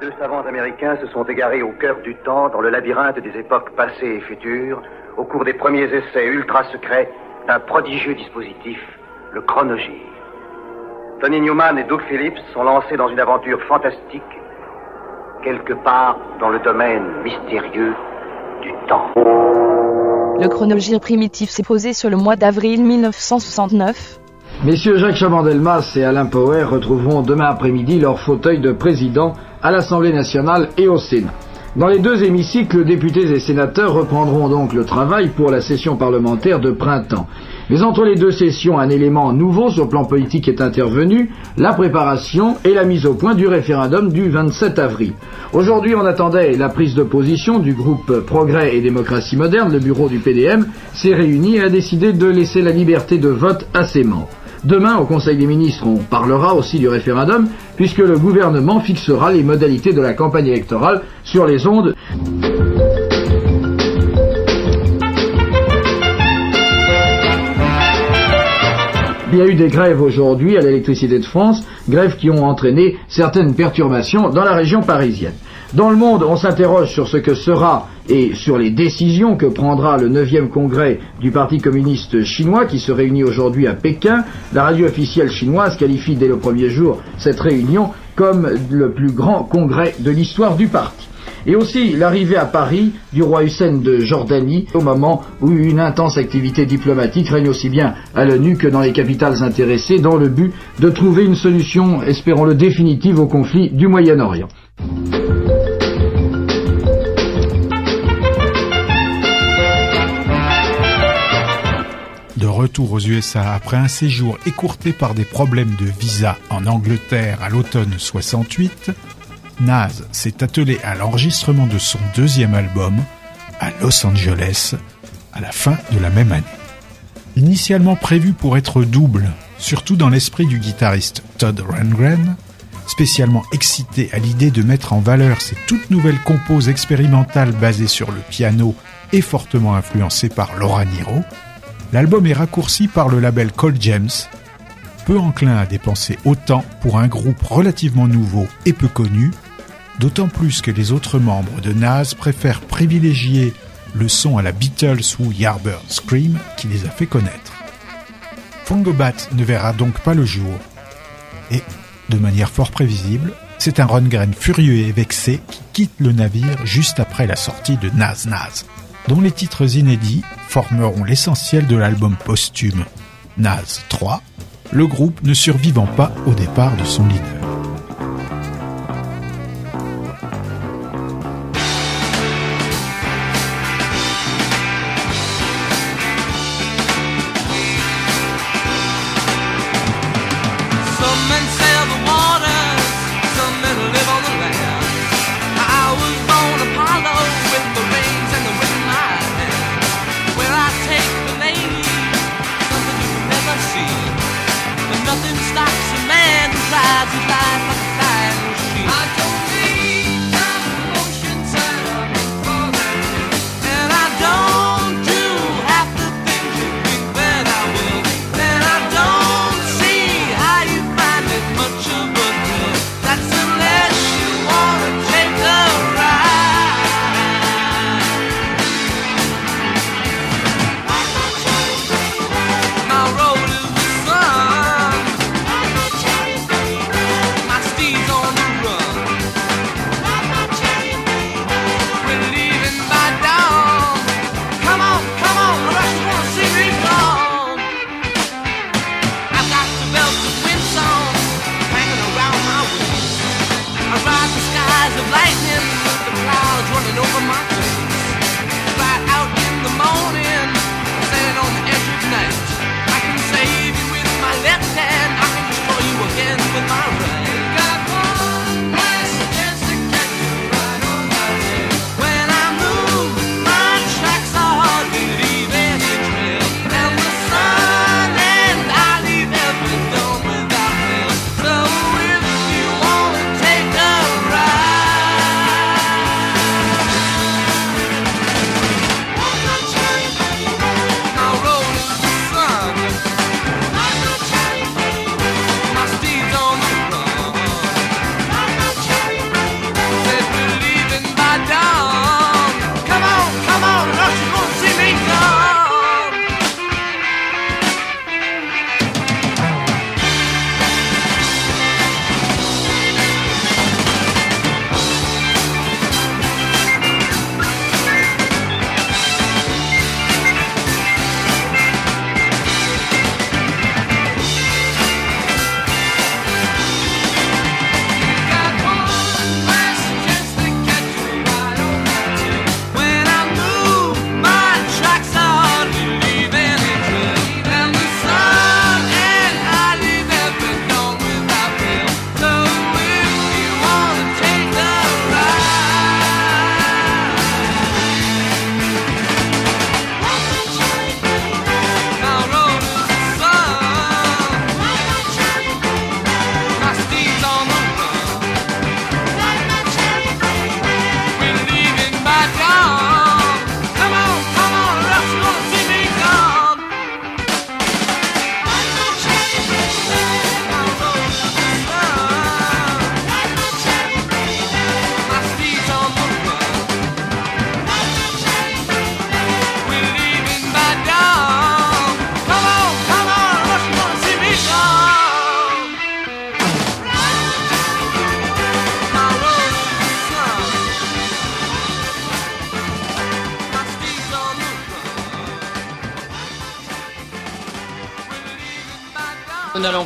Deux savants américains se sont égarés au cœur du temps, dans le labyrinthe des époques passées et futures, au cours des premiers essais ultra secrets d'un prodigieux dispositif, le chronogir. Tony Newman et Doug Phillips sont lancés dans une aventure fantastique, quelque part dans le domaine mystérieux du temps. Le chronogir primitif s'est posé sur le mois d'avril 1969 Messieurs Jacques Chabandelmas et Alain Power retrouveront demain après-midi leur fauteuil de président à l'Assemblée nationale et au Sénat. Dans les deux hémicycles, députés et sénateurs reprendront donc le travail pour la session parlementaire de printemps. Mais entre les deux sessions, un élément nouveau sur le plan politique est intervenu, la préparation et la mise au point du référendum du 27 avril. Aujourd'hui, on attendait la prise de position du groupe Progrès et Démocratie Moderne, le bureau du PDM s'est réuni et a décidé de laisser la liberté de vote à ses membres. Demain, au Conseil des ministres, on parlera aussi du référendum, puisque le gouvernement fixera les modalités de la campagne électorale sur les ondes. Il y a eu des grèves aujourd'hui à l'électricité de France, grèves qui ont entraîné certaines perturbations dans la région parisienne. Dans le monde, on s'interroge sur ce que sera et sur les décisions que prendra le 9e congrès du Parti communiste chinois qui se réunit aujourd'hui à Pékin. La radio officielle chinoise qualifie dès le premier jour cette réunion comme le plus grand congrès de l'histoire du parti. Et aussi l'arrivée à Paris du roi Hussein de Jordanie au moment où une intense activité diplomatique règne aussi bien à l'ONU que dans les capitales intéressées dans le but de trouver une solution, espérons-le, définitive au conflit du Moyen-Orient. Retour aux USA après un séjour écourté par des problèmes de visa en Angleterre à l'automne 68, Nas s'est attelé à l'enregistrement de son deuxième album à Los Angeles à la fin de la même année. Initialement prévu pour être double, surtout dans l'esprit du guitariste Todd Rundgren, spécialement excité à l'idée de mettre en valeur ces toutes nouvelles compos expérimentales basées sur le piano et fortement influencées par Laura Niro, l'album est raccourci par le label Cold James, peu enclin à dépenser autant pour un groupe relativement nouveau et peu connu, d'autant plus que les autres membres de Nas préfèrent privilégier le son à la Beatles ou Yardbird Scream qui les a fait connaître. Fungobat ne verra donc pas le jour. Et, de manière fort prévisible, c'est un Rundgren furieux et vexé qui quitte le navire juste après la sortie de Nas Nas dont les titres inédits formeront l'essentiel de l'album posthume Nas 3, le groupe ne survivant pas au départ de son leader.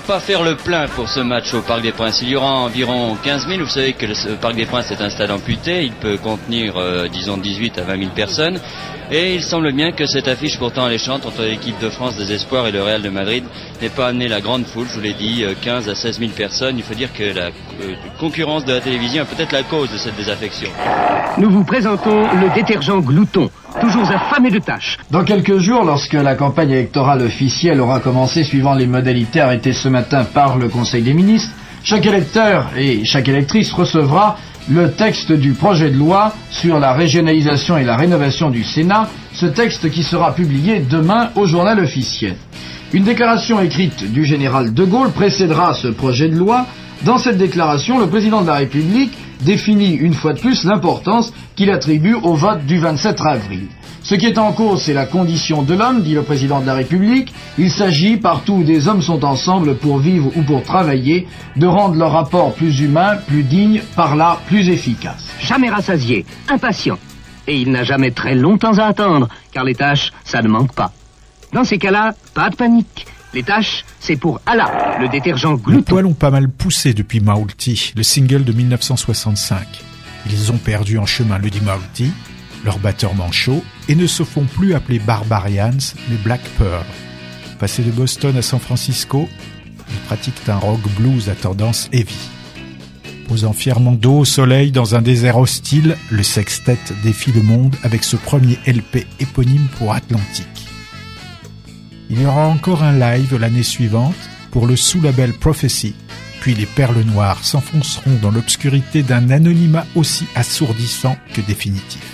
Pas faire le plein pour ce match au Parc des Princes. Il y aura environ 15 000. Vous savez que le Parc des Princes est un stade amputé. Il peut contenir, euh, disons, 18 à 20 000 personnes. Et il semble bien que cette affiche pourtant alléchante entre l'équipe de France des Espoirs et le Real de Madrid n'ait pas amené la grande foule. Je vous l'ai dit, 15 euh, à 16 000 personnes. Il faut dire que la euh, concurrence de la télévision est peut-être la cause de cette désaffection. Nous vous présentons le détergent Glouton, toujours affamé de tâches. Dans quelques jours, lorsque la campagne électorale officielle aura commencé suivant les modalités arrêtées ce matin par le Conseil des ministres, chaque électeur et chaque électrice recevra le texte du projet de loi sur la régionalisation et la rénovation du Sénat, ce texte qui sera publié demain au journal officiel. Une déclaration écrite du général de Gaulle précédera ce projet de loi. Dans cette déclaration, le président de la République définit une fois de plus l'importance qu'il attribue au vote du 27 avril. Ce qui est en cause, c'est la condition de l'homme, dit le président de la République. Il s'agit, partout où des hommes sont ensemble pour vivre ou pour travailler, de rendre leur rapport plus humain, plus digne, par là plus efficace. Jamais rassasié, impatient. Et il n'a jamais très longtemps à attendre, car les tâches, ça ne manque pas. Dans ces cas-là, pas de panique. Les tâches, c'est pour Allah, le détergent glouton. Les poils ont pas mal poussé depuis Maulti, le single de 1965. Ils ont perdu en chemin le Maulti, leur batteur manchot, et ne se font plus appeler Barbarians, mais Black Pearl. Passé de Boston à San Francisco, ils pratiquent un rock blues à tendance heavy. Posant fièrement dos au soleil dans un désert hostile, le sextet défie le monde avec ce premier LP éponyme pour Atlantique. Il y aura encore un live l'année suivante pour le sous-label Prophecy, puis les perles noires s'enfonceront dans l'obscurité d'un anonymat aussi assourdissant que définitif.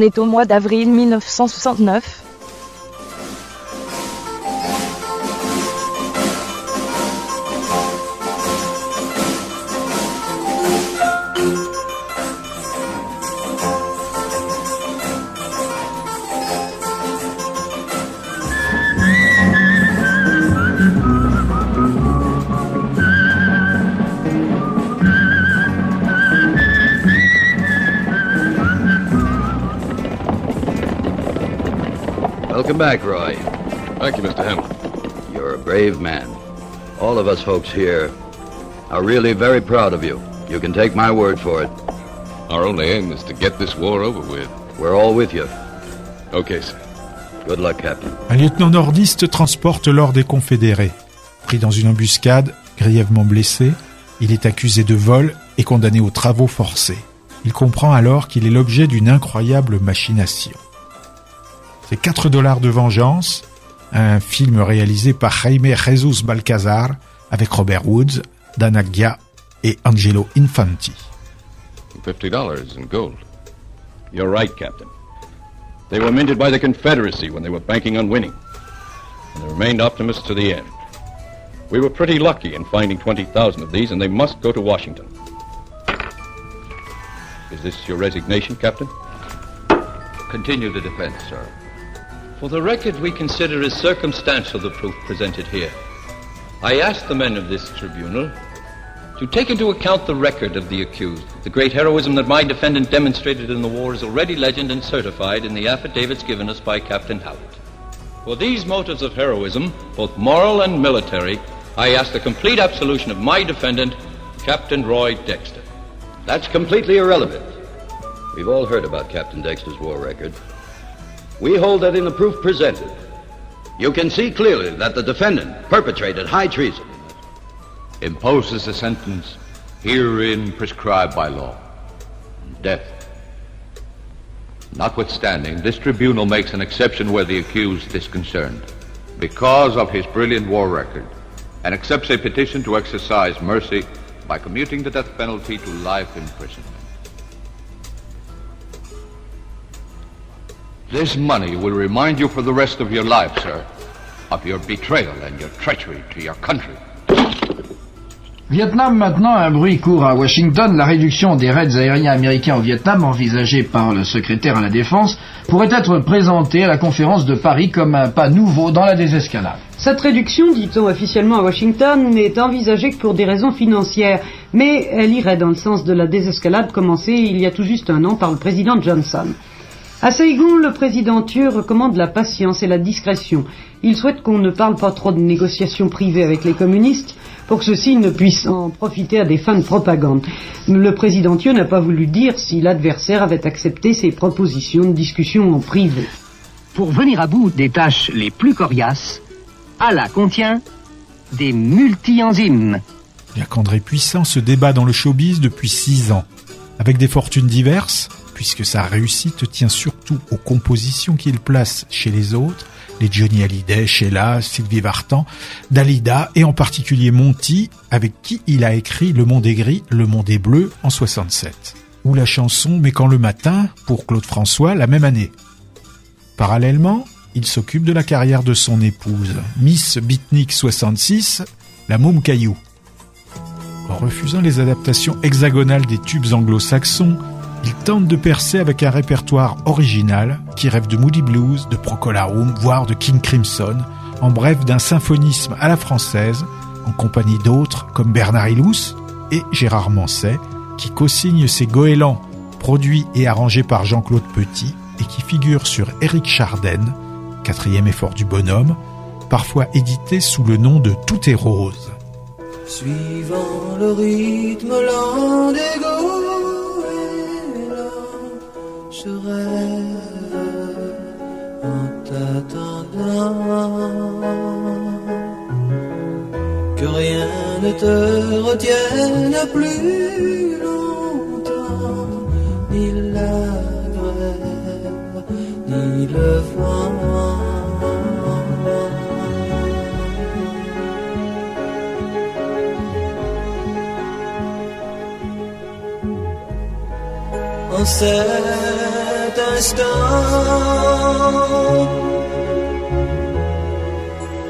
On est au mois d'avril 1969. Back, Roy. Thank you, Mr. Hamilton. You're a brave man. All of us folks here are really very proud of you. You can take my word for it. Our only aim is to get this war over with. We're all with you. Okay, sir. Good luck, Captain. Un lieutenant nordiste transporte l'or des Confédérés. Pris dans une embuscade, grièvement blessé, il est accusé de vol et condamné aux travaux forcés. Il comprend alors qu'il est l'objet d'une incroyable machination. C'est 4 dollars de vengeance, un film réalisé par Jaime Jesus Balcazar avec Robert Woods, Dana Gia et Angelo Infanti. $50 in gold. You're right, Captain. They were minted by the Confederacy when they were banking on winning. And they remained optimists to the end. We were pretty lucky in finding 20,000 of these, and they must go to Washington. Is this your resignation, Captain? Continue the defense, sir. For the record we consider as circumstantial the proof presented here. I ask the men of this tribunal to take into account the record of the accused. The great heroism that my defendant demonstrated in the war is already legend and certified in the affidavits given us by Captain Howard. For these motives of heroism, both moral and military, I ask the complete absolution of my defendant, Captain Roy Dexter. That's completely irrelevant. We've all heard about Captain Dexter's war record. We hold that in the proof presented, you can see clearly that the defendant perpetrated high treason. Imposes a sentence herein prescribed by law. Death. Notwithstanding, this tribunal makes an exception where the accused is concerned because of his brilliant war record and accepts a petition to exercise mercy by commuting the death penalty to life imprisonment. This money will remind you for the rest of your life, sir, of your betrayal and your treachery to your country. Vietnam maintenant, un bruit court à Washington. La réduction des raids aériens américains au Vietnam, envisagée par le secrétaire à la Défense, pourrait être présentée à la conférence de Paris comme un pas nouveau dans la désescalade. Cette réduction, dit-on officiellement à Washington, n'est envisagée que pour des raisons financières, mais elle irait dans le sens de la désescalade commencée il y a tout juste un an par le président Johnson. À Saigon, le président Thieu recommande la patience et la discrétion. Il souhaite qu'on ne parle pas trop de négociations privées avec les communistes pour que ceux-ci ne puissent en profiter à des fins de propagande. Le président Thieu n'a pas voulu dire si l'adversaire avait accepté ses propositions de discussion en privé. Pour venir à bout des tâches les plus coriaces, Allah contient des multi-enzymes. Jacques-André Puissant se débat dans le showbiz depuis six ans, avec des fortunes diverses, puisque sa réussite tient surtout aux compositions qu'il place chez les autres, les Johnny Hallyday, Sheila, Sylvie Vartan, Dalida et en particulier Monty, avec qui il a écrit Le Monde est gris, Le Monde est bleu en 67. Ou la chanson Mais quand le matin pour Claude François la même année. Parallèlement, il s'occupe de la carrière de son épouse, Miss Bitnik 66, la môme caillou. En refusant les adaptations hexagonales des tubes anglo-saxons, il tente de percer avec un répertoire original qui rêve de Moody Blues, de Procolarum, voire de King Crimson, en bref d'un symphonisme à la française, en compagnie d'autres comme Bernard Hilous et Gérard Manset, qui co-signent ces goélands produits et arrangés par Jean-Claude Petit et qui figurent sur Eric Charden, quatrième effort du bonhomme, parfois édité sous le nom de Tout est rose. Suivant le rythme lent je rêve en t'attendant que rien ne te retienne plus longtemps, ni la grève, ni le vent. En cet instant,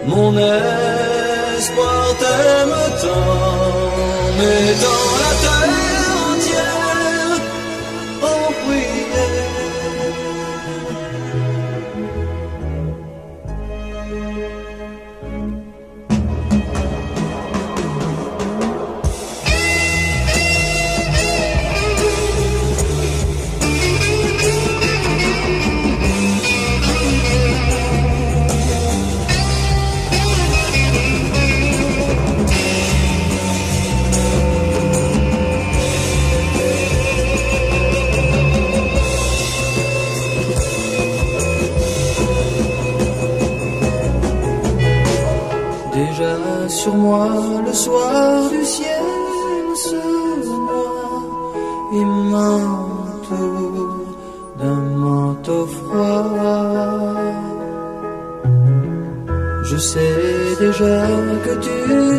mon espoir t'aime tant, mais dans la terre sur moi le soir du ciel se noie et m'entoure d'un manteau froid. Je sais déjà que tu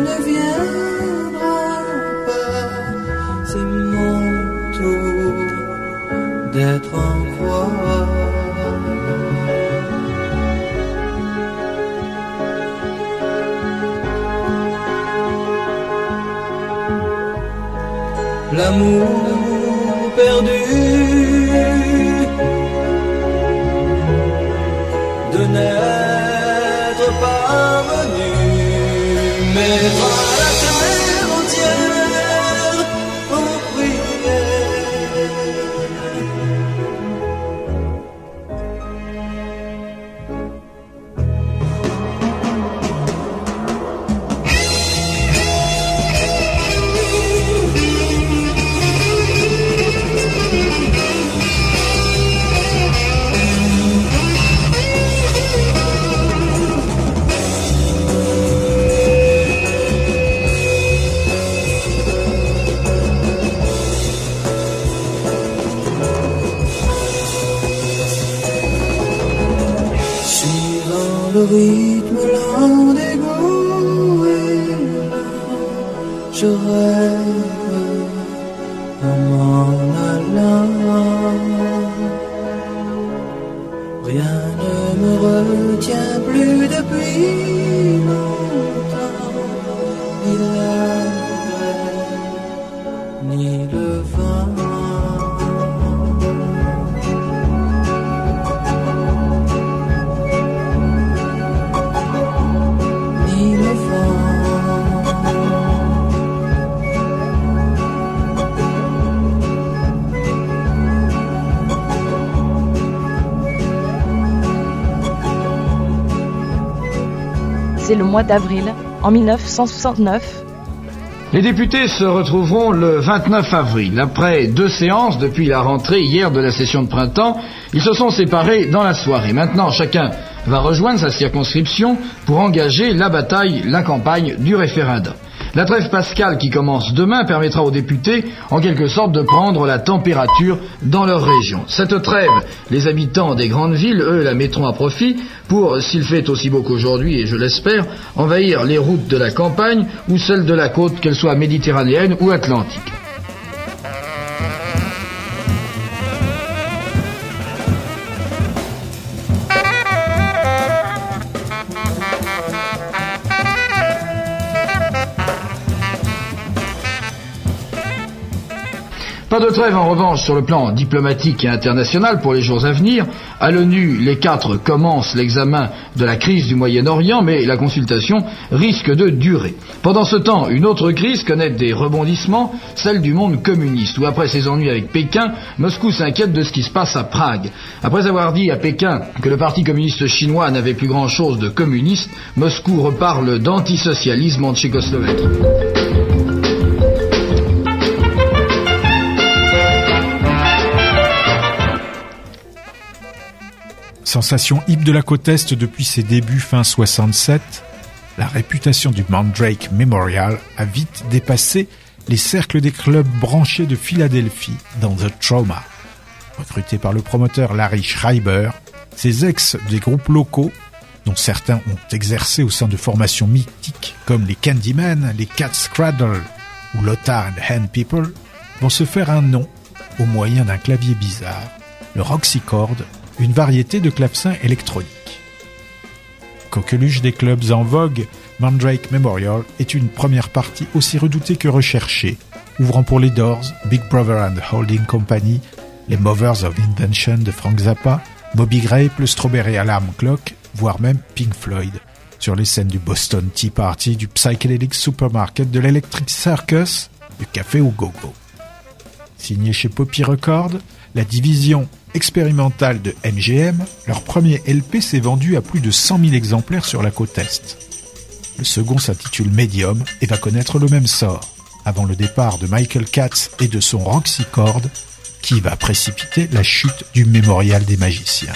retient plus depuis longtemps, Le mois d'avril, en 1969. Les députés se retrouveront le 29 avril. Après deux séances depuis la rentrée hier de la session de printemps, ils se sont séparés dans la soirée. Maintenant, chacun va rejoindre sa circonscription pour engager la bataille, la campagne du référendum. La trêve pascale qui commence demain permettra aux députés, en quelque sorte, de prendre la température dans leur région. Cette trêve, les habitants des grandes villes, eux, la mettront à profit pour, s'il fait aussi beau qu'aujourd'hui, et je l'espère, envahir les routes de la campagne ou celles de la côte, qu'elles soient méditerranéennes ou atlantiques. Pas de trêve en revanche sur le plan diplomatique et international pour les jours à venir. À l'ONU, les quatre commencent l'examen de la crise du Moyen-Orient, mais la consultation risque de durer. Pendant ce temps, une autre crise connaît des rebondissements, celle du monde communiste, où après ses ennuis avec Pékin, Moscou s'inquiète de ce qui se passe à Prague. Après avoir dit à Pékin que le Parti communiste chinois n'avait plus grand-chose de communiste, Moscou reparle d'antisocialisme en Tchécoslovaquie. Sensation hip de la côte Est depuis ses débuts fin 67, la réputation du Mandrake Memorial a vite dépassé les cercles des clubs branchés de Philadelphie dans The Trauma. Recruté par le promoteur Larry Schreiber, ces ex des groupes locaux, dont certains ont exercé au sein de formations mythiques comme les Candyman, les Cat Scraddle ou Lothar and Hand People, vont se faire un nom au moyen d'un clavier bizarre, le Roxy Chord, une variété de clavecin électronique. Coqueluche des clubs en vogue, Mandrake Memorial est une première partie aussi redoutée que recherchée, ouvrant pour les Doors, Big Brother and Holding Company, les Movers of Invention de Frank Zappa, Moby Grape, le Strawberry Alarm Clock, voire même Pink Floyd, sur les scènes du Boston Tea Party, du Psychedelic Supermarket, de l'Electric Circus, du Café au Go-Go. Signé chez Poppy Records, la division expérimentale de MGM, leur premier LP s'est vendu à plus de 100 000 exemplaires sur la côte Est. Le second s'intitule Medium et va connaître le même sort, avant le départ de Michael Katz et de son Roxy Chord, qui va précipiter la chute du mémorial des magiciens.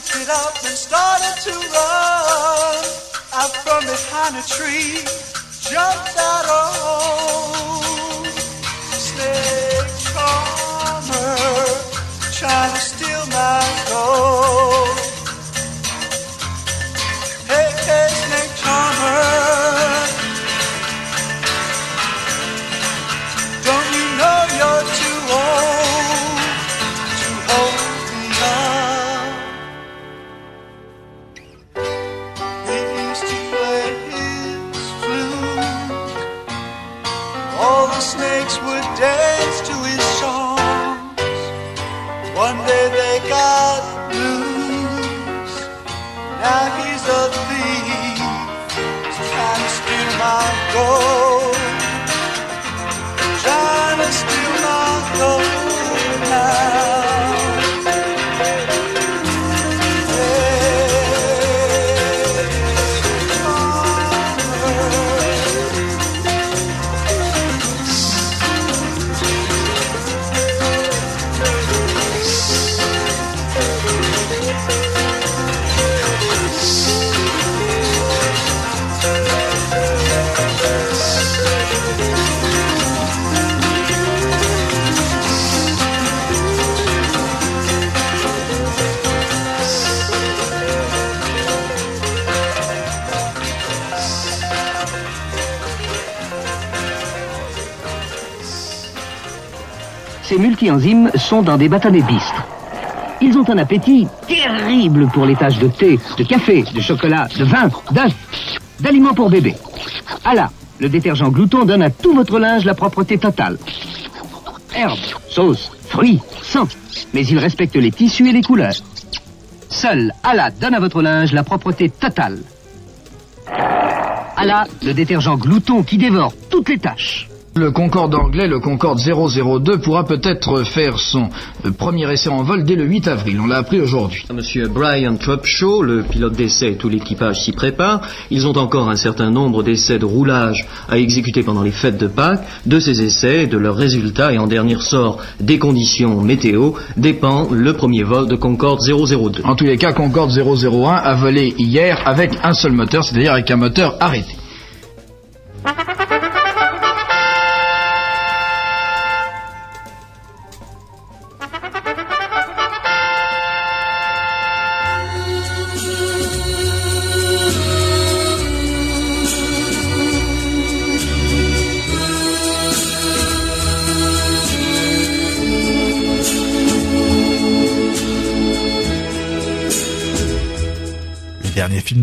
Picked it up and started to run, out from behind a tree jumped out old snake charmer, trying to Ces multi-enzymes sont dans des bâtonnets bistres. Ils ont un appétit terrible pour les tâches de thé, de café, de chocolat, de vin, d'œufs, d'aliments pour bébé. Ah là, le détergent glouton donne à tout votre linge la propreté totale. Herbes, sauces, fruits, sang. Mais il respecte les tissus et les couleurs. Seul Allah donne à votre linge la propreté totale. Allah, le détergent glouton qui dévore toutes les tâches. Le Concorde anglais, le Concorde 002, pourra peut-être faire son euh, premier essai en vol dès le 8 avril. On l'a appris aujourd'hui. Monsieur Brian Trupshaw, le pilote d'essai et tout l'équipage s'y prépare. Ils ont encore un certain nombre d'essais de roulage à exécuter pendant les fêtes de Pâques. De ces essais, de leurs résultats et en dernier ressort des conditions météo dépend le premier vol de Concorde 002. En tous les cas, Concorde 001 a volé hier avec un seul moteur, c'est-à-dire avec un moteur arrêté.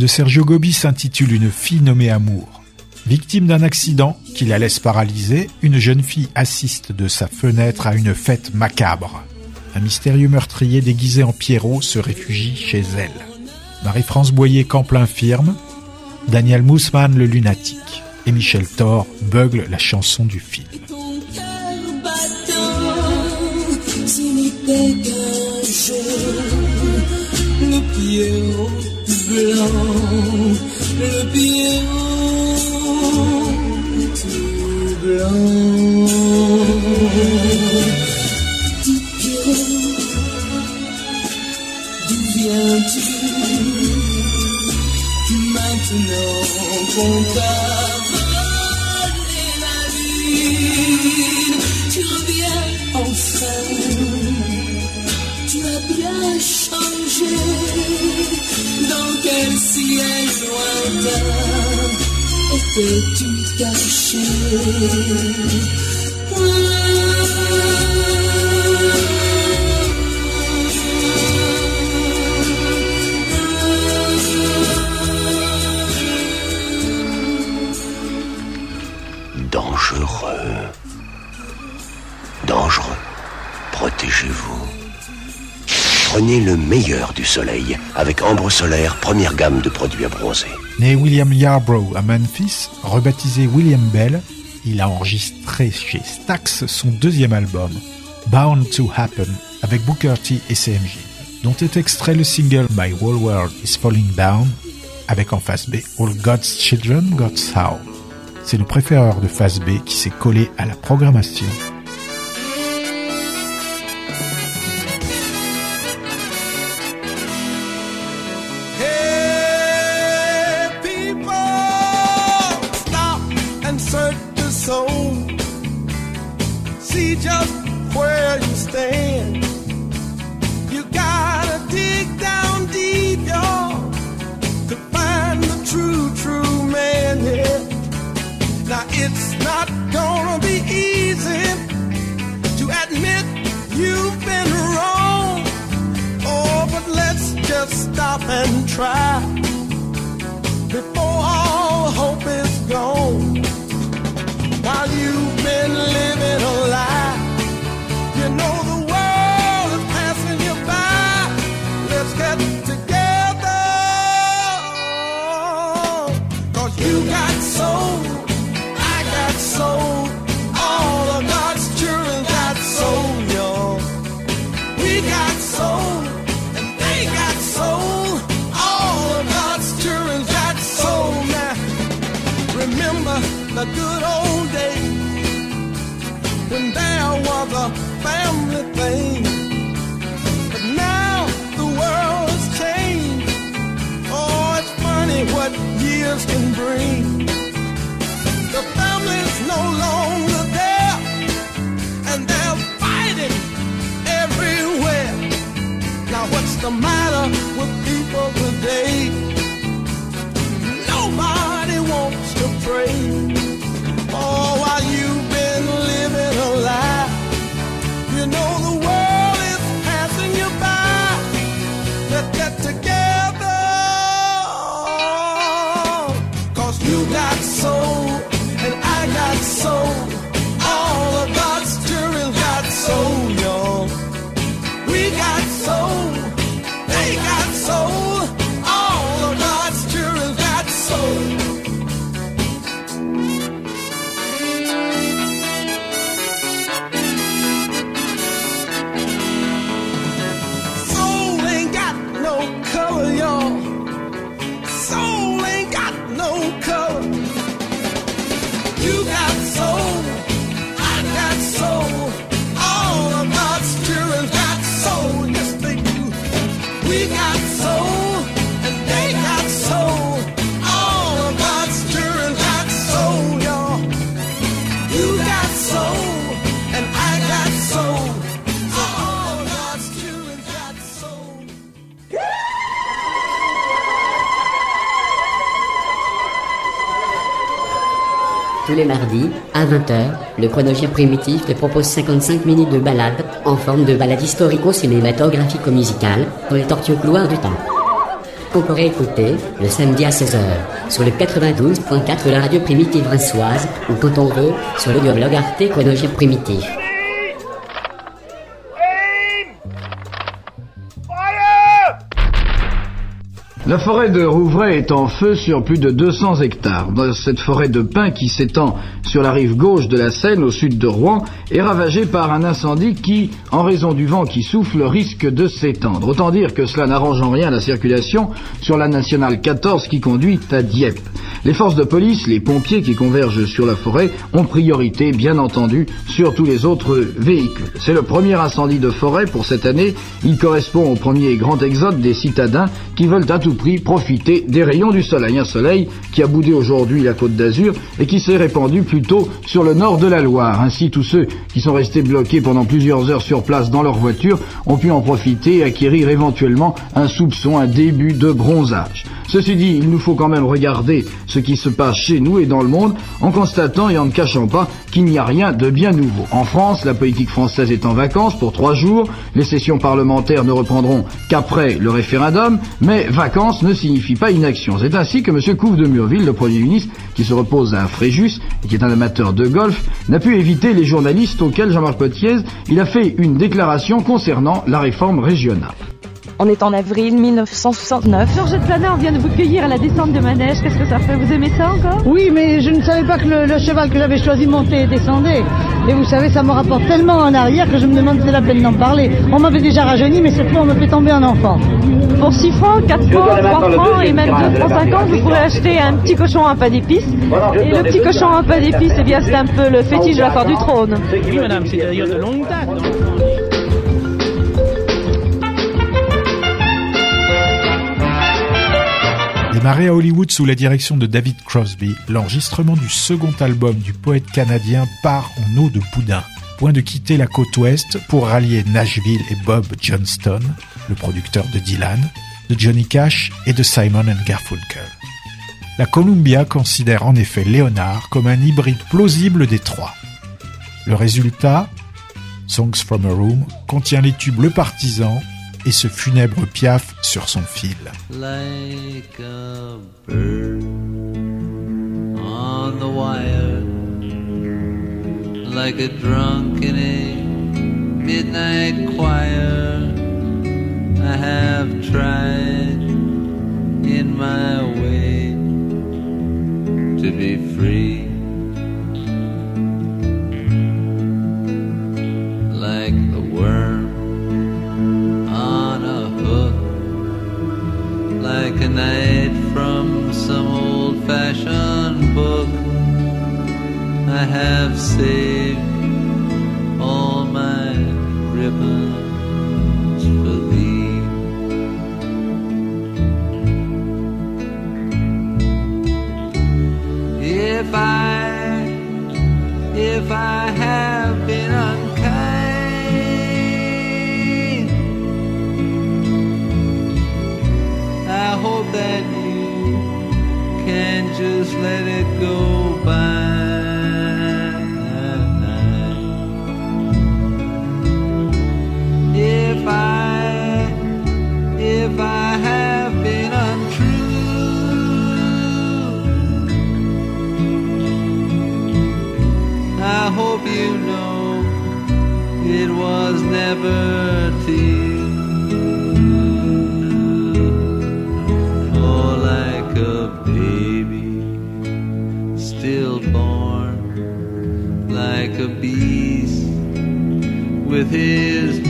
Sergio Gobi s'intitule Une fille nommée Amour. Victime d'un accident qui la laisse paralysée, une jeune fille assiste de sa fenêtre à une fête macabre. Un mystérieux meurtrier déguisé en Pierrot se réfugie chez elle. Marie-France Boyer campe l'infirme, Daniel Moussman le lunatique et Michel Thor bugle la chanson du film. Blanc, le Pierrot tout blanc. Petit Pierrot, d'où viens-tu maintenant qu'on t'a volé la lune? Tu reviens enfin. Tu as bien Dans quel ciel lointain étais-tu caché? Le meilleur du soleil avec Ambre Solaire, première gamme de produits à bronzer. Né William Yarbrough à Memphis, rebaptisé William Bell, il a enregistré chez Stax son deuxième album, Bound to Happen, avec Booker T et CMJ, dont est extrait le single My Whole World is Falling Down, avec en face B All God's Children Got Soul. c'est le préféreur de phase B qui s'est collé à la programmation. Soul. See just where you stand. You gotta dig down deep, y'all, to find the true, true man. Yeah. Now it's not gonna be easy to admit you've been wrong. Oh, but let's just stop and try before all hope is gone living life. lie. The matter with people today? Les mardis, à 20h, le chronogire primitif te propose 55 minutes de balade en forme de balade historico-cinématographico-musicale dans les tortueux couloirs du temps. Qu'on pourrait écouter le samedi à 16h sur le 92.4 de la radio primitive rinçoise ou quand on sur le blog Arte Chronogire Primitif. La forêt de Rouvray est en feu sur plus de 200 hectares. Cette forêt de pins qui s'étend sur la rive gauche de la Seine au sud de Rouen est ravagée par un incendie qui, en raison du vent qui souffle, risque de s'étendre. Autant dire que cela n'arrange en rien la circulation sur la nationale 14 qui conduit à Dieppe. Les forces de police, les pompiers qui convergent sur la forêt ont priorité, bien entendu, sur tous les autres véhicules. C'est le premier incendie de forêt pour cette année. Il correspond au premier grand exode des citadins qui veulent à tout prix profiter des rayons du soleil. Un soleil qui a boudé aujourd'hui la côte d'Azur et qui s'est répandu plutôt sur le nord de la Loire. Ainsi, tous ceux qui sont restés bloqués pendant plusieurs heures sur place dans leur voiture ont pu en profiter et acquérir éventuellement un soupçon, un début de bronzage. Ceci dit, il nous faut quand même regarder qui se passe chez nous et dans le monde en constatant et en ne cachant pas qu'il n'y a rien de bien nouveau. En France, la politique française est en vacances pour trois jours. Les sessions parlementaires ne reprendront qu'après le référendum, mais vacances ne signifie pas inaction. C'est ainsi que M. Couve de Murville, le Premier ministre, qui se repose à Fréjus et qui est un amateur de golf, n'a pu éviter les journalistes auxquels Jean-Marc Potiez, a fait une déclaration concernant la réforme régionale. On est en avril 1969. Georgette Planard vient de vous cueillir à la descente de manège. Qu'est-ce que ça fait Vous aimez ça encore? Oui, mais je ne savais pas que le, le cheval que j'avais choisi montait et descendait. Et vous savez, ça me rapporte tellement en arrière que je me demande si c'est la peine d'en parler. On m'avait déjà rajeuni, mais cette fois on me fait tomber un enfant. pour 6 francs, 4 francs, 3 francs et même 2 francs 50, vous pourrez acheter un petit cochon à pas d'épices. Et le petit cochon à pas d'épices, eh bien, c'est un peu le fétiche de la foire du trône. Oui, madame, c'est d'ailleurs de longue date. Démarré à Hollywood sous la direction de David Crosby, l'enregistrement du second album du poète canadien part en eau de boudin. Point de quitter la côte ouest pour rallier Nashville et Bob Johnston, le producteur de Dylan, de Johnny Cash et de Simon Garfunkel. La Columbia considère en effet Leonard comme un hybride plausible des trois. Le résultat, Songs from a Room, contient les tubes Le Partisan et ce funèbre piaf sur son fil. like a bird on the wire, like a drunk in midnight choir. I have tried in my way to be free. Night from some old fashioned book. I have saved all my ribbons for thee. If I, if I have been That you can just let it go by. If I, if I have been untrue, I hope you know it was never to you. With his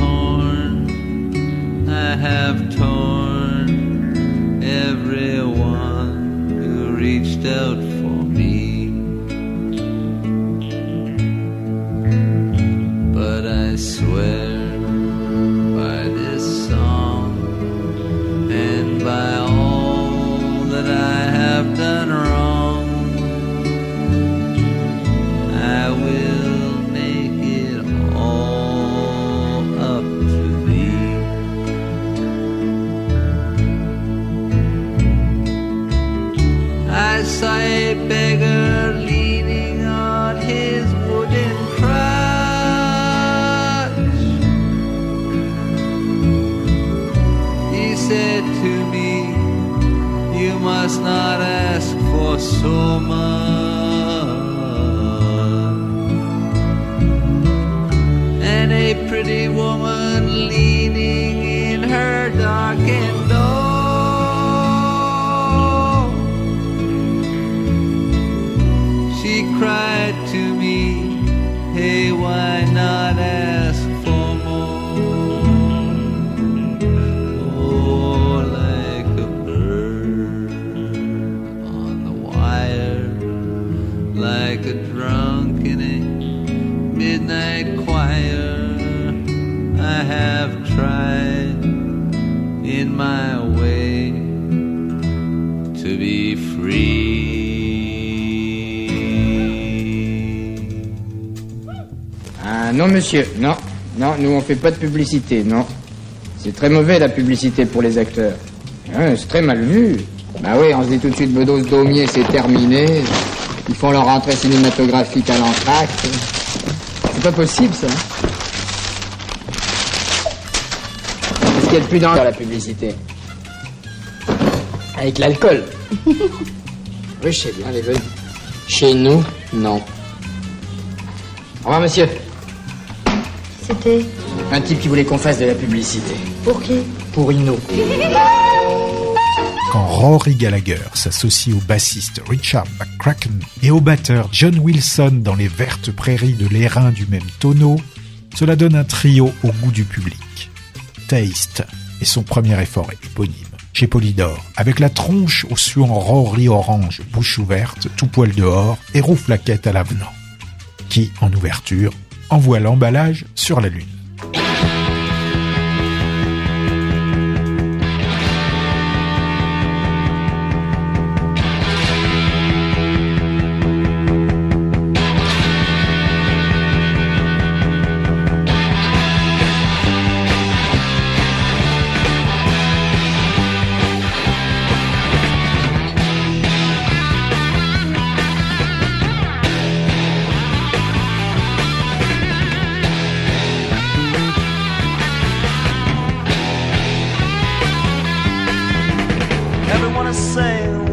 in my way to be free. Ah non monsieur, non, non, nous on fait pas de publicité, non. C'est très mauvais la publicité pour les acteurs. C'est très mal vu. Bah oui, on se dit tout de suite Bedos Daumier c'est terminé. Ils font leur rentrée cinématographique à l'entracte. C'est pas possible ça. Qu'est-ce qu'il y a de plus dans la publicité Avec l'alcool. oui, je sais bien les. Chez nous, non. Au revoir monsieur. C'était Un type qui voulait qu'on fasse de la publicité. pour qui? Pour Inno. Quand Rory Gallagher s'associe au bassiste Richard McCracken et au batteur John Wilson dans les vertes prairies de l'airain du même tonneau, cela donne un trio au goût du public. Taste, et son premier effort éponyme chez Polydor, avec la tronche au suant rori orange, bouche ouverte, tout poil dehors et roux flaquette à l'avenant, qui, en ouverture, envoie l'emballage sur la Lune.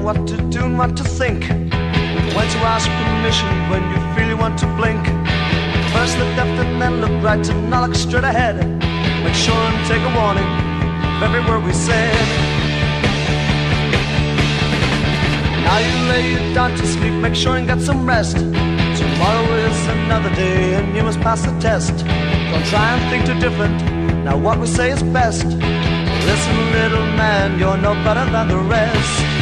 What to do and what to think. When to ask permission when you feel you want to blink. First look left and then look right and now look straight ahead. Make sure and take a warning of every word we said. Now you lay you down to sleep, make sure and get some rest. Tomorrow is another day and you must pass the test. Don't try and think too different. Now what we say is best. Listen, little man, you're no better than the rest.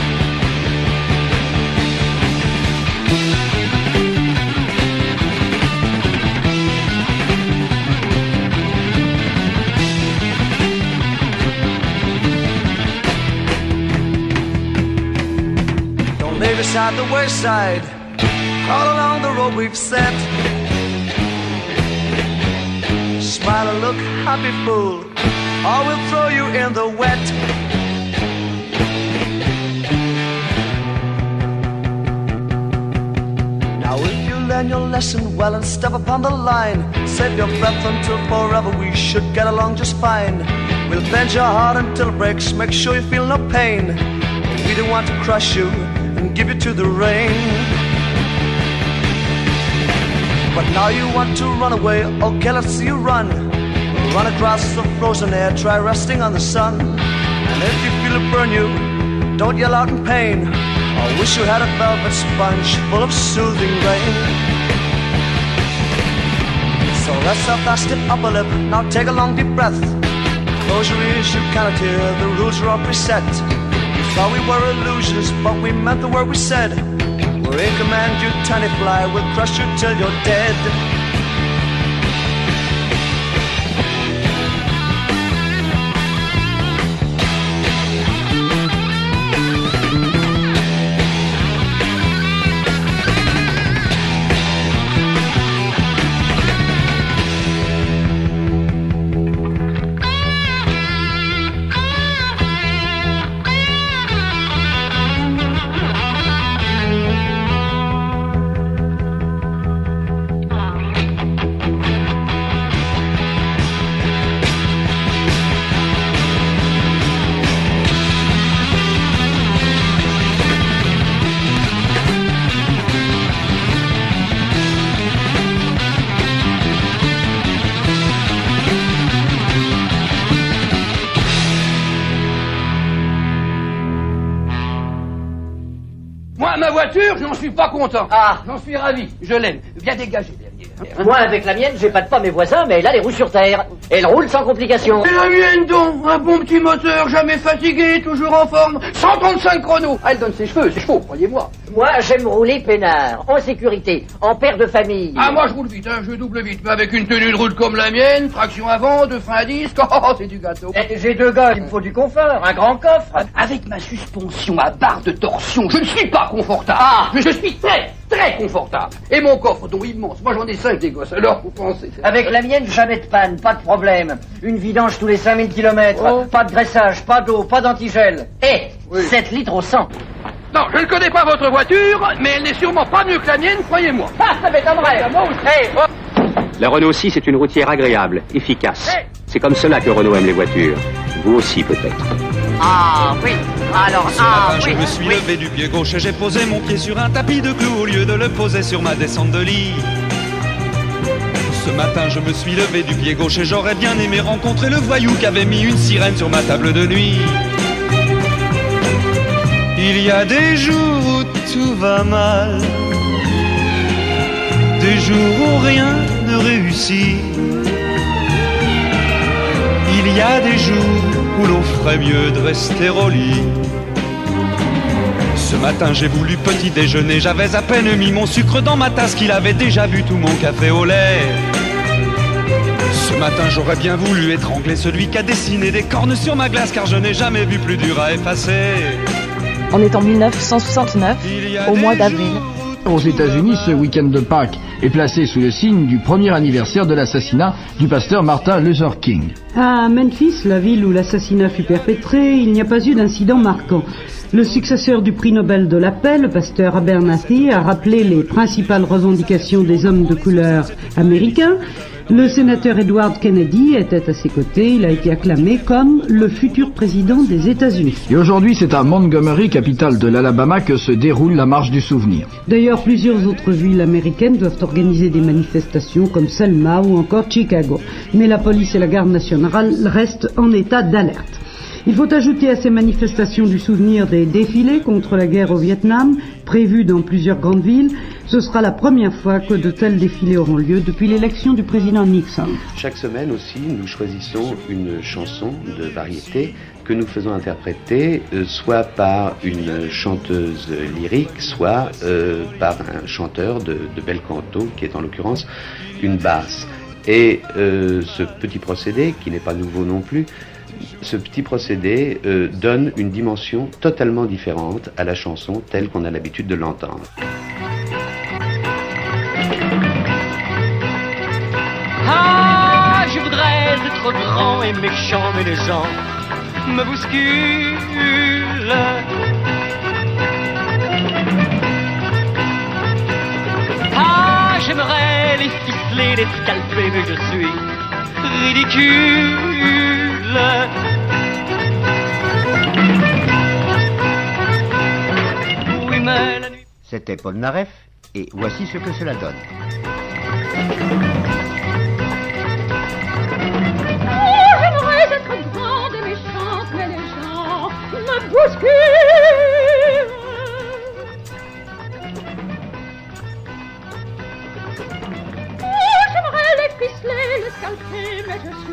Beside the wayside. All along the road we've set. Smile and look happy, fool or we'll throw you in the wet. Now, if you learn your lesson well and step upon the line, save your breath until forever we should get along just fine. We'll bend your heart until it breaks, make sure you feel no pain. We don't want to crush you give you to the rain. But now you want to run away, okay, let's see you run. Run across the frozen air, try resting on the sun. And if you feel it burn you, don't yell out in pain. I wish you had a velvet sponge full of soothing rain. So up that stiff upper lip, now take a long deep breath. Close your ears, you cannot hear, the rules are all preset. Thought we were illusions, but we meant the word we said. We're in command, you tiny fly, we'll crush you till you're dead. Suis pas content. Ah, j'en suis ravi. Je l'aime. Bien dégagé derrière. Moi, avec la mienne, j'épate pas mes voisins, mais elle a les roues sur terre. Elle roule sans complications. Et la mienne donc, un bon petit moteur, jamais fatigué, toujours en forme, 135 chronos. Ah, elle donne ses cheveux, ses chevaux, croyez-moi. Moi, j'aime rouler peinard, en sécurité, en père de famille. Ah, moi je roule vite, hein, je double vite, mais avec une tenue de route comme la mienne, traction avant, deux freins à disque, oh, c'est du gâteau. Eh, J'ai deux gars, il me faut du confort, un grand coffre. Avec ma suspension à barre de torsion, je ne suis pas confortable. mais je suis très, très confortable. Et mon coffre, dont immense, moi j'en ai cinq des gosses, alors vous pensez. Avec la mienne, jamais de panne, pas de problème. Une vidange tous les 5000 km, pas de graissage, pas d'eau, pas d'antigel. Et 7 litres au 100. Non, je ne connais pas votre voiture, mais elle n'est sûrement pas mieux que la mienne, croyez-moi. Ah, ça m'étonnerait. Hey, La Renault 6 est une routière agréable, efficace. C'est comme cela que Renault aime les voitures. Vous aussi peut-être. Ah oui, alors Ce ah matin, je oui. me suis levé du pied gauche et j'ai posé mon pied sur un tapis de clous au lieu de le poser sur ma descente de lit. Ce matin, je me suis levé du pied gauche et j'aurais bien aimé rencontrer le voyou qui avait mis une sirène sur ma table de nuit. Il y a des jours où tout va mal, des jours où rien ne réussit. Il y a des jours où l'on ferait mieux de rester au lit. Ce matin j'ai voulu petit déjeuner, j'avais à peine mis mon sucre dans ma tasse qu'il avait déjà bu tout mon café au lait. Ce matin j'aurais bien voulu étrangler celui qui a dessiné des cornes sur ma glace car je n'ai jamais vu plus dur à effacer. On est en 1969, au mois d'avril. Aux États-Unis, ce week-end de Pâques est placé sous le signe du premier anniversaire de l'assassinat du pasteur Martin Luther King. À Memphis, la ville où l'assassinat fut perpétré, il n'y a pas eu d'incident marquant. Le successeur du prix Nobel de la paix, le pasteur Abernathy, a rappelé les principales revendications des hommes de couleur américains. Le sénateur Edward Kennedy était à ses côtés. Il a été acclamé comme le futur président des États-Unis. Et aujourd'hui, c'est à Montgomery, capitale de l'Alabama, que se déroule la marche du souvenir. D'ailleurs, plusieurs autres villes américaines doivent organiser des manifestations comme Selma ou encore Chicago. Mais la police et la garde nationale restent en état d'alerte. Il faut ajouter à ces manifestations du souvenir des défilés contre la guerre au Vietnam, prévus dans plusieurs grandes villes. Ce sera la première fois que de tels défilés auront lieu depuis l'élection du président Nixon. Chaque semaine aussi, nous choisissons une chanson de variété que nous faisons interpréter euh, soit par une chanteuse lyrique, soit euh, par un chanteur de, de bel canto, qui est en l'occurrence une basse. Et euh, ce petit procédé, qui n'est pas nouveau non plus, ce petit procédé euh, donne une dimension totalement différente à la chanson telle qu'on a l'habitude de l'entendre. Ah, je voudrais être grand et méchant, mais les gens me bousculent. Ah, j'aimerais les ficeler, les scalper, mais je suis ridicule. C'était Paul Naref, et voici ce que cela donne. Oh, j'aimerais être grande et méchante, mais les gens me bousculent. Oh, j'aimerais les ficeler, les scalper, mais je suis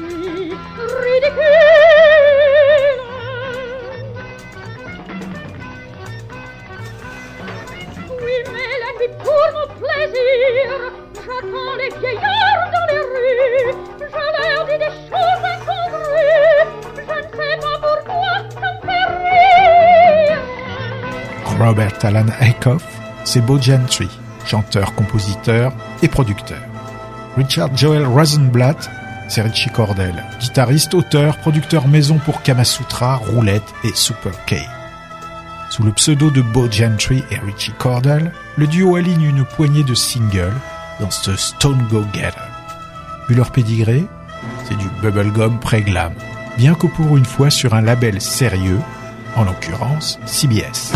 Robert Alan Aycoff, c'est Bo Gentry, chanteur, compositeur et producteur. Richard Joel Rosenblatt, c'est Richie Cordell, guitariste, auteur, producteur maison pour Kamasutra, Roulette et Super K. Sous le pseudo de Bo Gentry et Richie Cordell, le duo aligne une poignée de singles dans ce Stone Go Getter. Vu leur pédigré, c'est du bubblegum pré-glam, bien que pour une fois sur un label sérieux, en l'occurrence CBS.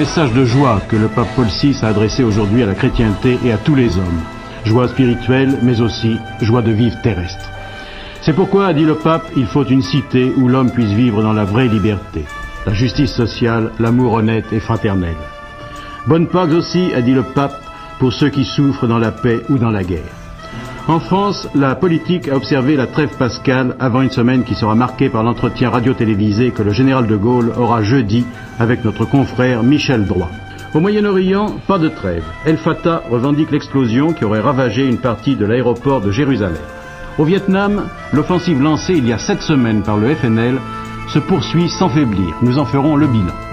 Message de joie que le pape Paul VI a adressé aujourd'hui à la chrétienté et à tous les hommes. Joie spirituelle, mais aussi joie de vivre terrestre. C'est pourquoi, a dit le pape, il faut une cité où l'homme puisse vivre dans la vraie liberté, la justice sociale, l'amour honnête et fraternel. Bonne Pâques aussi, a dit le pape, pour ceux qui souffrent dans la paix ou dans la guerre. En France, la politique a observé la trêve pascale avant une semaine qui sera marquée par l'entretien radio-télévisé que le général de Gaulle aura jeudi avec notre confrère Michel Droit. Au Moyen-Orient, pas de trêve. El Fatah revendique l'explosion qui aurait ravagé une partie de l'aéroport de Jérusalem. Au Vietnam, l'offensive lancée il y a sept semaines par le FNL se poursuit sans faiblir. Nous en ferons le bilan.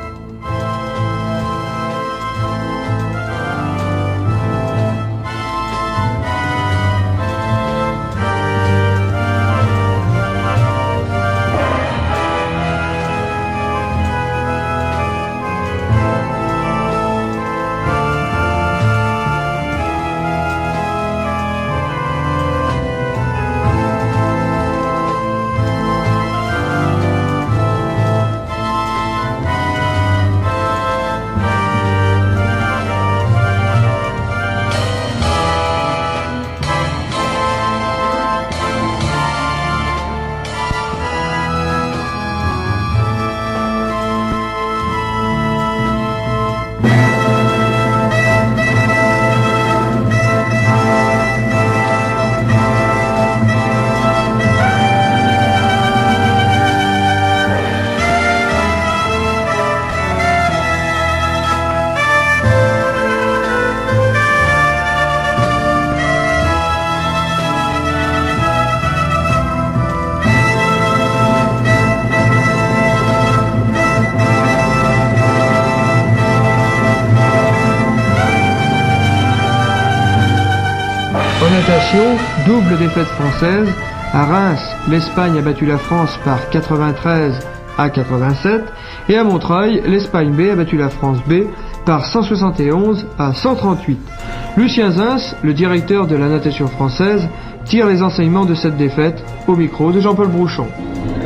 Française. À Reims, l'Espagne a battu la France par 93 à 87. Et à Montreuil, l'Espagne B a battu la France B par 171 à 138. Lucien Zins, le directeur de la natation française, tire les enseignements de cette défaite au micro de Jean-Paul Brouchon.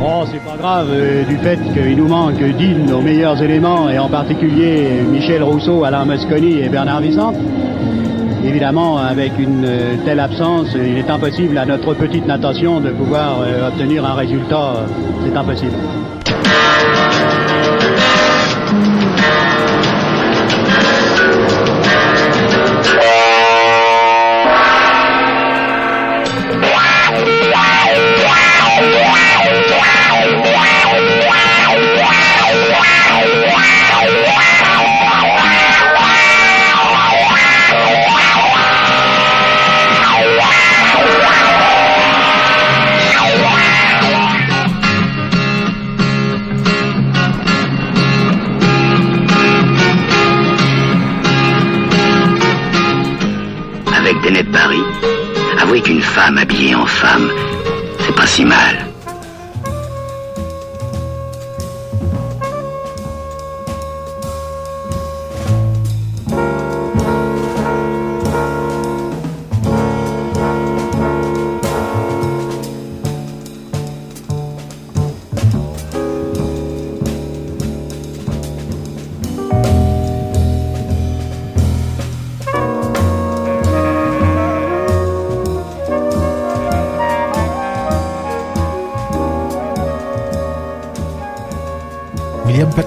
Oh, c'est pas grave, euh, du fait qu'il nous manque d'îles nos meilleurs éléments, et en particulier Michel Rousseau, Alain Mosconi et Bernard Vicente. Évidemment, avec une euh, telle absence, il est impossible à notre petite natation de pouvoir euh, obtenir un résultat. euh, C'est impossible. En femme, c'est pas si mal.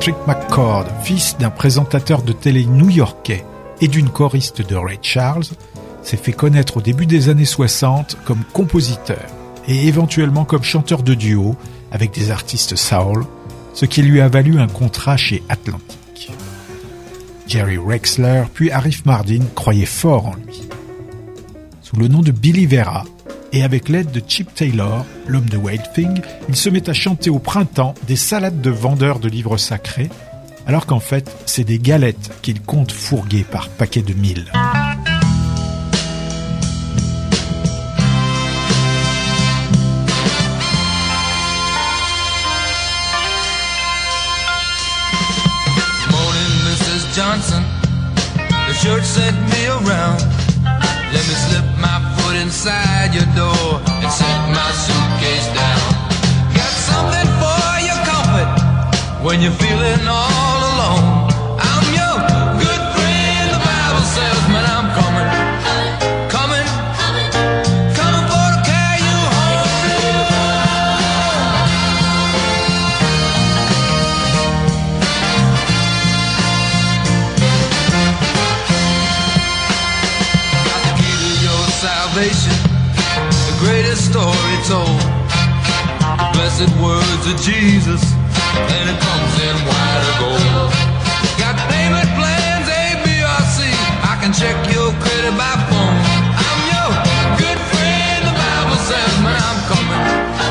Patrick McCord, fils d'un présentateur de télé new-yorkais et d'une choriste de Ray Charles, s'est fait connaître au début des années 60 comme compositeur et éventuellement comme chanteur de duo avec des artistes soul, ce qui lui a valu un contrat chez Atlantic. Jerry Rexler puis Arif Mardin croyaient fort en lui. Sous le nom de Billy Vera, et avec l'aide de Chip Taylor, l'homme de Wild Thing, il se met à chanter au printemps des salades de vendeurs de livres sacrés, alors qu'en fait, c'est des galettes qu'il compte fourguer par paquet de mille. Inside your door and set my suitcase down. Got something for your comfort when you're feeling all blessed words of Jesus, and it comes in white or gold. Got payment plans A, B, or C. I can check your credit by phone. I'm your good friend. The Bible says, man, I'm coming, coming,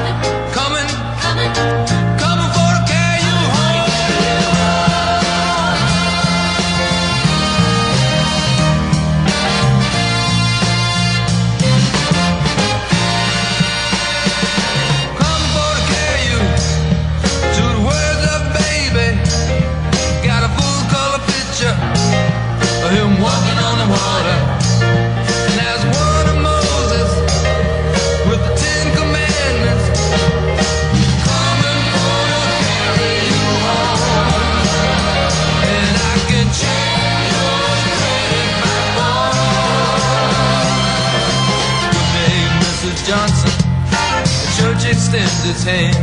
its hand.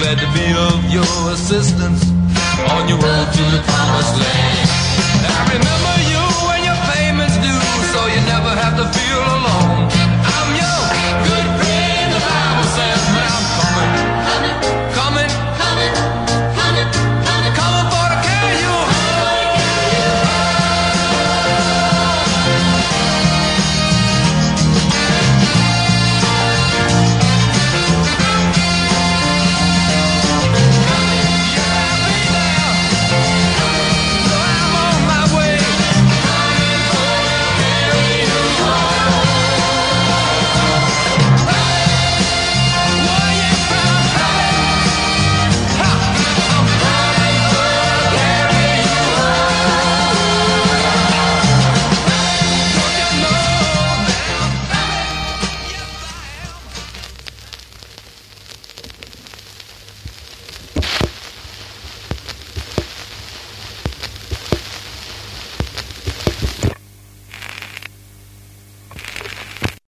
Glad to be of your assistance on your road to the promised land. I remember you when your payments due, so you never have to feel alone.